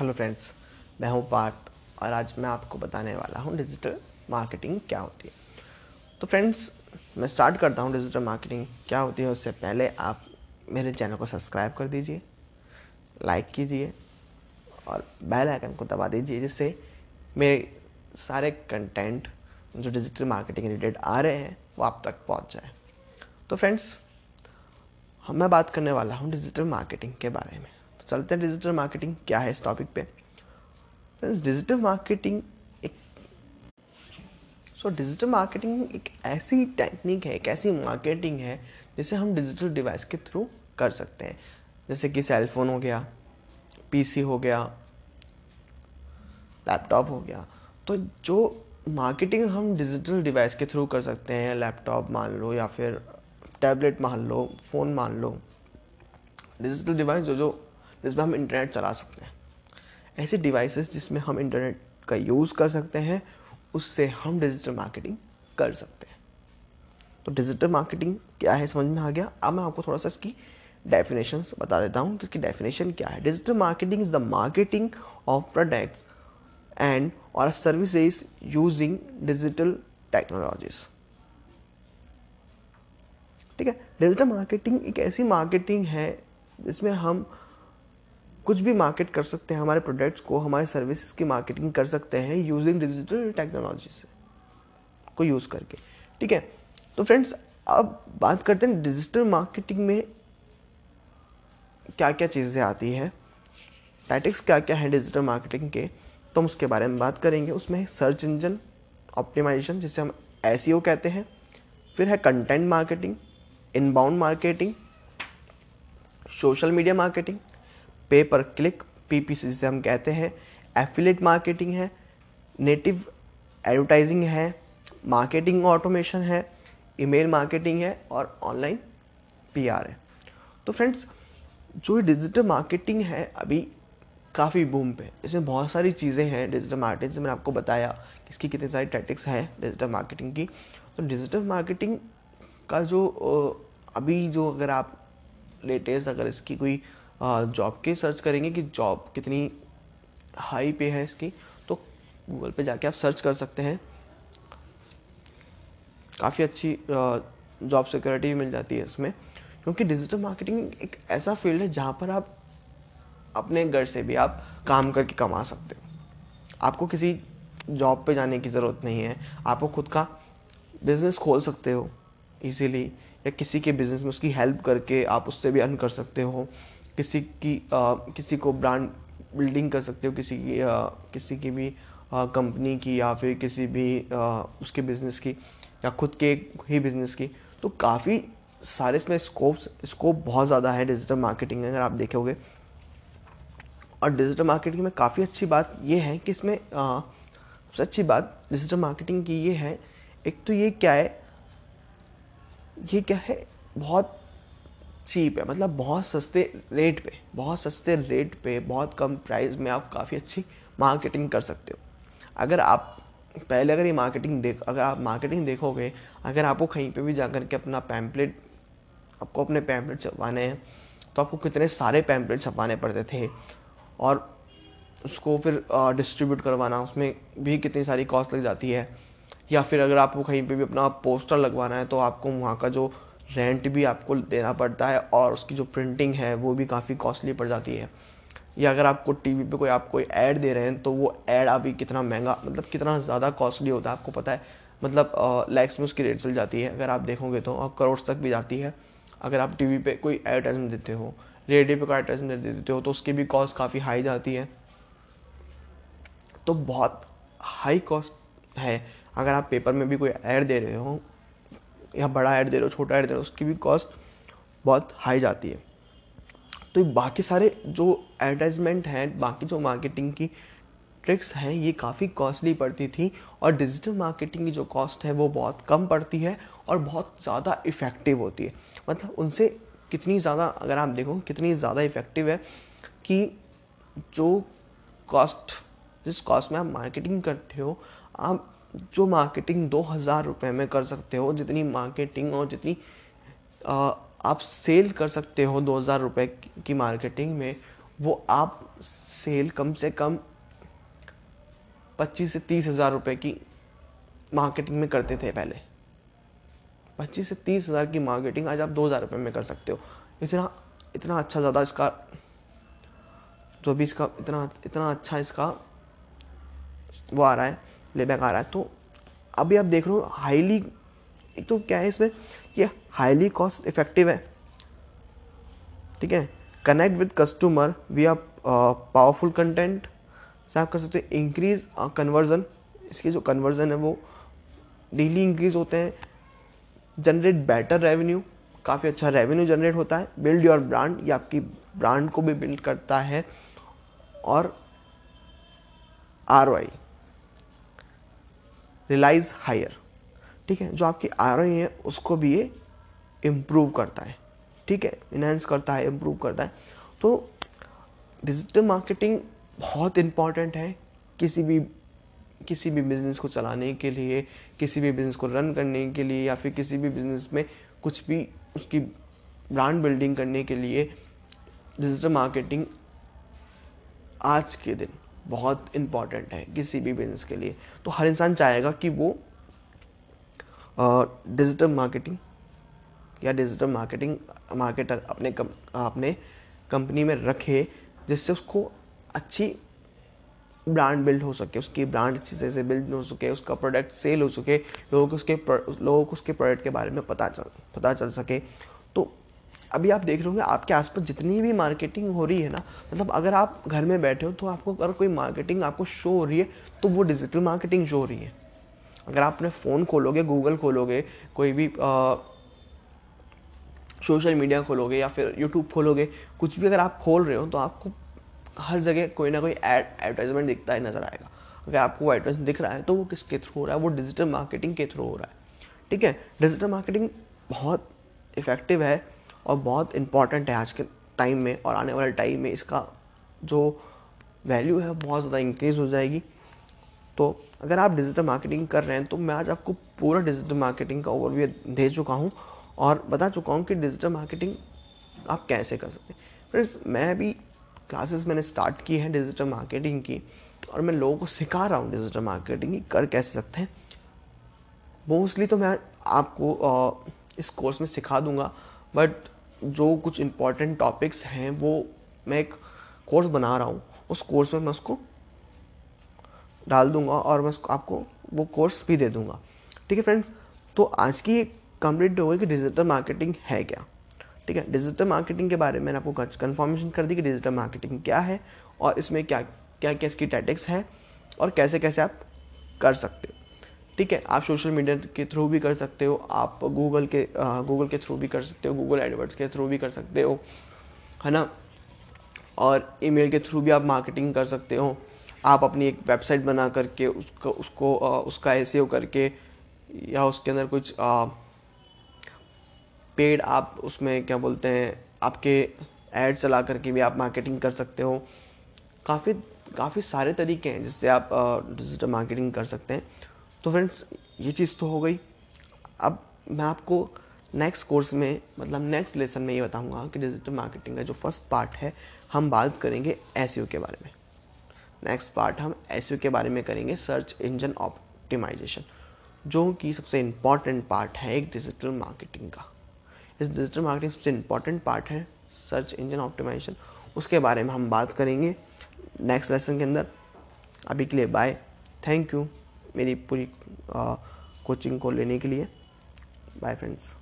Hello friends, मैं हूँ पार्थ और आज मैं आपको बताने वाला हूँ डिजिटल मार्केटिंग क्या होती है। तो फ्रेंड्स, मैं स्टार्ट करता हूँ डिजिटल मार्केटिंग क्या होती है, उससे पहले आप मेरे चैनल को सब्सक्राइब कर दीजिए, लाइक कीजिए और बेल आइकन को दबा दीजिए, जिससे मेरे सारे कंटेंट जो डिजिटल मार्केटिंग रिलेटेड आ रहे हैं, वो आप तक पहुँच जाए। तो फ्रेंड्स मैं बात करने वाला हूँ डिजिटल मार्केटिंग के बारे में। चलते हैं डिजिटल मार्केटिंग क्या है इस टॉपिक पे? फ्रेंड्स डिजिटल मार्केटिंग एक सो डिजिटल मार्केटिंग एक ऐसी टेक्निक है, एक ऐसी मार्केटिंग है, जिसे हम डिजिटल डिवाइस के थ्रू कर सकते हैं। जैसे कि सेलफोन हो गया पीसी हो गया लैपटॉप हो गया। तो जो मार्केटिंग हम डिजिटल डिवाइस के थ्रू कर सकते हैं लैपटॉप मान लो या फिर टैबलेट मान लो फ़ोन मान लो डिजिटल डिवाइस जो जो जिसमें हम इंटरनेट चला सकते हैं। ऐसे डिवाइसेस जिसमें हम इंटरनेट का यूज़ कर सकते हैं, उससे हम डिजिटल मार्केटिंग कर सकते हैं। तो डिजिटल मार्केटिंग क्या है समझ में आ गया? अब मैं आपको थोड़ा सा इसकी डेफिनेशन बता देता हूँ कि इसकी डेफिनेशन क्या है। Digital marketing is the marketing of products and और सर्विसेज़ यूजिंग डिजिटल टेक्नोलॉजीज़ ठीक है? डिजिटल मार्केटिंग एक ऐसी मार्केटिंग है जिसमें हम कुछ भी मार्केट कर सकते हैं, हमारे प्रोडक्ट्स को, हमारे सर्विसेज़ की मार्केटिंग कर सकते हैं यूजिंग डिजिटल टेक्नोलॉजी से, को यूज़ करके। ठीक है? तो फ्रेंड्स अब बात करते हैं डिजिटल मार्केटिंग में क्या क्या चीज़ें आती है। टैटिक्स क्या क्या है डिजिटल मार्केटिंग के? तो हम उसके बारे में बात करेंगे। उसमें सर्च इंजन ऑप्टिमाइजेशन जिसे हम एस e कहते हैं। फिर है content marketing inbound marketing social media marketing pay per click PPC जिसे हम कहते हैं एफिलेट मार्केटिंग है नेटिव एडवर्टाइजिंग है मार्केटिंग ऑटोमेशन है ईमेल मार्केटिंग है और ऑनलाइन पीआर है। तो फ्रेंड्स जो डिजिटल मार्केटिंग है अभी काफ़ी बूम पे। इसमें बहुत सारी चीज़ें हैं डिजिटल मार्केटिंग से मैंने आपको बताया कि इसकी कितनी सारी टैटिक्स हैं डिजिटल मार्केटिंग की। तो डिजिटल मार्केटिंग का जो अभी जो अगर आप लेटेस्ट अगर इसकी कोई जॉब के सर्च करेंगे कि जॉब कितनी हाई पे है इसकी तो गूगल पे जाके आप सर्च कर सकते हैं। काफ़ी अच्छी जॉब सिक्योरिटी मिल जाती है इसमें, क्योंकि डिजिटल मार्केटिंग एक ऐसा फ़ील्ड है जहाँ पर आप अपने घर से भी आप काम करके कमा सकते हो। आपको किसी जॉब पे जाने की ज़रूरत नहीं है आपको खुद का बिज़नेस खोल सकते हो इजीली या किसी के बिज़नेस में उसकी हेल्प करके आप उससे भी अर्न कर सकते हो। किसी की आ, किसी को ब्रांड बिल्डिंग कर सकते हो किसी की आ, किसी की भी कंपनी की या फिर किसी भी आ, उसके बिज़नेस की या खुद के ही बिज़नेस की। तो काफ़ी सारे इसमें स्कोप्स स्कोप बहुत ज़्यादा है डिजिटल मार्केटिंग अगर आप देखोगे। और डिजिटल मार्केटिंग में काफ़ी अच्छी बात यह है कि इसमें सबसे अच्छी बात डिजिटल मार्केटिंग की ये है। एक तो ये क्या है? ये क्या है? बहुत चीप है मतलब बहुत सस्ते रेट पे, बहुत सस्ते रेट पे, बहुत कम प्राइस में आप काफ़ी अच्छी मार्केटिंग कर सकते हो। अगर आप, पहले अगर ये मार्केटिंग देख, अगर आप मार्केटिंग देखोगे, अगर आपको कहीं पे भी जा कर के अपना पैम्पलेट आपको अपने पैम्पलेट छपवाने हैं तो आपको कितने सारे पैम्पलेट छपवाने पड़ते थे और उसको फिर डिस्ट्रीब्यूट करवाना, उसमें भी कितनी सारी कॉस्ट लग जाती है। या फिर अगर आपको कहीं पे भी अपना पोस्टर लगवाना है तो आपको वहाँ का जो रेंट भी आपको देना पड़ता है और उसकी जो प्रिंटिंग है, वो भी काफ़ी कॉस्टली पड़ जाती है। या अगर आपको टीवी पे कोई, आप कोई ऐड दे रहे हैं तो वो ऐड अभी कितना महँगा मतलब कितना ज़्यादा कॉस्टली होता है, आपको पता है। मतलब लैक्स में उसकी रेट चल जाती है, अगर आप देखोगे तो और करोड़ तक भी जाती है। अगर आप टीवी पे कोई एडवर्टाइजमेंट देते हो, रेडियो पे कोई एडवर्टाइजमेंट देते हो तो उसकी भी कॉस्ट काफ़ी हाई जाती है। तो बहुत हाई कॉस्ट है। अगर आप पेपर में भी कोई ऐड दे रहे हो या बड़ा ऐड दे रहे हो छोटा ऐड दे रहे हो उसकी भी कॉस्ट बहुत हाई जाती है। तो बाकी सारे जो एडवर्टाइजमेंट हैं, बाकी जो मार्केटिंग की ट्रिक्स हैं, ये काफ़ी कॉस्टली पड़ती थी और डिजिटल मार्केटिंग की जो कॉस्ट है, वो बहुत कम पड़ती है और बहुत ज़्यादा इफ़ेक्टिव होती है। मतलब उनसे कितनी ज़्यादा, अगर आप देखो, कितनी ज़्यादा इफ़ेक्टिव है कि जो कॉस्ट जिस कॉस्ट में आप मार्केटिंग करते हो, आप जो मार्केटिंग दो हज़ार रुपये में कर सकते हो जितनी मार्केटिंग और जितनी आ, आप सेल कर सकते हो दो हज़ार रुपये की मार्केटिंग में वो आप सेल कम से कम पच्चीस से तीस हज़ार रुपये की मार्केटिंग में करते थे पहले। पच्चीस से तीस हज़ार की मार्केटिंग आज आप दो हज़ार रुपये में कर सकते हो। इतना इतना अच्छा ज़्यादा इसका जो भी इसका इतना इतना अच्छा इसका वो आ रहा है। प्लेबैक आ रहा है। तो अभी आप देख रहे हो हाईली एक तो क्या है इसमें? ये हाईली कॉस्ट इफ़ेक्टिव है। ठीक है? Connect with customer we are powerful content से आप कर सकते हो इंक्रीज कन्वर्जन इसके जो कन्वर्जन है वो डेली इंक्रीज होते हैं। जनरेट बेटर रेवेन्यू काफ़ी अच्छा रेवेन्यू जनरेट होता है। बिल्ड योर ब्रांड ये आपकी ब्रांड को भी बिल्ड करता है। और आर रिलाइज हायर ठीक है? जो आपकी आर है, उसको भी ये इम्प्रूव करता है। ठीक है? इनहेंस करता है इम्प्रूव करता है। तो डिजिटल मार्केटिंग बहुत इंपॉर्टेंट है किसी भी किसी भी बिज़नेस को चलाने के लिए, किसी भी बिज़नेस को रन करने के लिए या फिर किसी भी बिज़नेस में कुछ भी उसकी ब्रांड बिल्डिंग करने के लिए डिजिटल मार्केटिंग आज के दिन बहुत इंपॉर्टेंट है किसी भी बिज़नेस के लिए। तो हर इंसान चाहेगा कि वो डिजिटल मार्केटिंग या डिजिटल मार्केटिंग मार्केटर अपने कम, अपने कंपनी में रखे जिससे उसको अच्छी ब्रांड बिल्ड हो सके उसकी ब्रांड अच्छी से बिल्ड हो सके उसका प्रोडक्ट सेल हो सके लोगों को उसके लोगों को उसके प्रोडक्ट के बारे में पता चल पता चल सके। तो अभी आप देख रहे होंगे, आपके आसपास जितनी भी मार्केटिंग हो रही है ना मतलब अगर आप घर में बैठे हो तो आपको अगर कोई मार्केटिंग आपको शो हो रही है तो वो डिजिटल मार्केटिंग शो हो रही है। अगर आप अपने फ़ोन खोलोगे गूगल खोलोगे, कोई भी सोशल मीडिया खोलोगे या फिर यूट्यूब खोलोगे, कुछ भी अगर आप खोल रहे हो तो आपको हर जगह कोई ना कोई एड एडवर्टाइजमेंट दिखता है नज़र आएगा। अगर आपको वो एडवर्टाइजमेंट दिख रहा है तो वो किसके थ्रू हो रहा है? वो डिजिटल मार्केटिंग के थ्रू हो रहा है। ठीक है? डिजिटल मार्केटिंग बहुत इफ़ेक्टिव है। और बहुत इंपॉर्टेंट है आज के टाइम में और आने वाले टाइम में इसका जो वैल्यू है बहुत ज़्यादा इंक्रीज़ हो जाएगी। तो अगर आप डिजिटल मार्केटिंग कर रहे हैं तो मैं आज आपको पूरा डिजिटल मार्केटिंग का ओवरव्यू दे चुका हूँ और बता चुका हूँ कि डिजिटल मार्केटिंग आप कैसे कर सकते हैं। फ्रेंड्स मैं भी क्लासेस मैंने स्टार्ट की है डिजिटल मार्केटिंग की और मैं लोगों को सिखा रहा हूँ डिजिटल मार्केटिंग की कर कैसे सकते हैं। मोस्टली तो मैं आपको इस कोर्स में सिखा दूँगा बट जो कुछ इंपॉर्टेंट टॉपिक्स हैं, वो मैं एक कोर्स बना रहा हूँ। उस कोर्स में मैं उसको डाल दूँगा और मैं उसको आपको वो कोर्स भी दे दूँगा। ठीक है फ्रेंड्स तो आज की कंप्लीट हो गई कि डिजिटल मार्केटिंग है क्या? ठीक है? डिजिटल मार्केटिंग के बारे में मैंने आपको कन्फर्मेशन कर दी कि डिजिटल मार्केटिंग क्या है और इसमें क्या क्या क्या इसकी टैटिक्स है और कैसे कैसे आप कर सकते हो। ठीक है, आप सोशल मीडिया के थ्रू भी कर सकते हो, आप गूगल के गूगल के थ्रू भी कर सकते हो गूगल एडवर्ड्स के थ्रू भी कर सकते हो, है ना? और ईमेल के थ्रू भी आप मार्केटिंग कर सकते हो। आप अपनी एक वेबसाइट बना करके उसको उसको उसका एस करके या उसके अंदर कुछ पेड आप उसमें क्या बोलते हैं, आपके ऐड चला करके भी आप मार्केटिंग कर सकते हो। काफ़ी काफ़ी सारे तरीके हैं जिससे आप डिजिटल मार्केटिंग कर सकते हैं। तो फ्रेंड्स ये चीज़ तो हो गई। अब मैं आपको नेक्स्ट कोर्स में मतलब नेक्स्ट लेसन में ये बताऊँगा कि डिजिटल मार्केटिंग का जो फ़र्स्ट पार्ट है, हम बात करेंगे एस के बारे में। नेक्स्ट पार्ट हम एस के बारे में करेंगे सर्च इंजन ऑप्टिमाइजेशन जो कि सबसे इंपॉर्टेंट पार्ट है एक डिजिटल मार्केटिंग का। इस डिजिटल मार्केटिंग सबसे इंपॉर्टेंट पार्ट है सर्च इंजन ऑप्टिमाइजेशन उसके बारे में हम बात करेंगे नेक्स्ट लेसन के अंदर। अभी के लिए बाय थैंक यू मेरी पूरी कोचिंग को लेने के लिए। Bye friends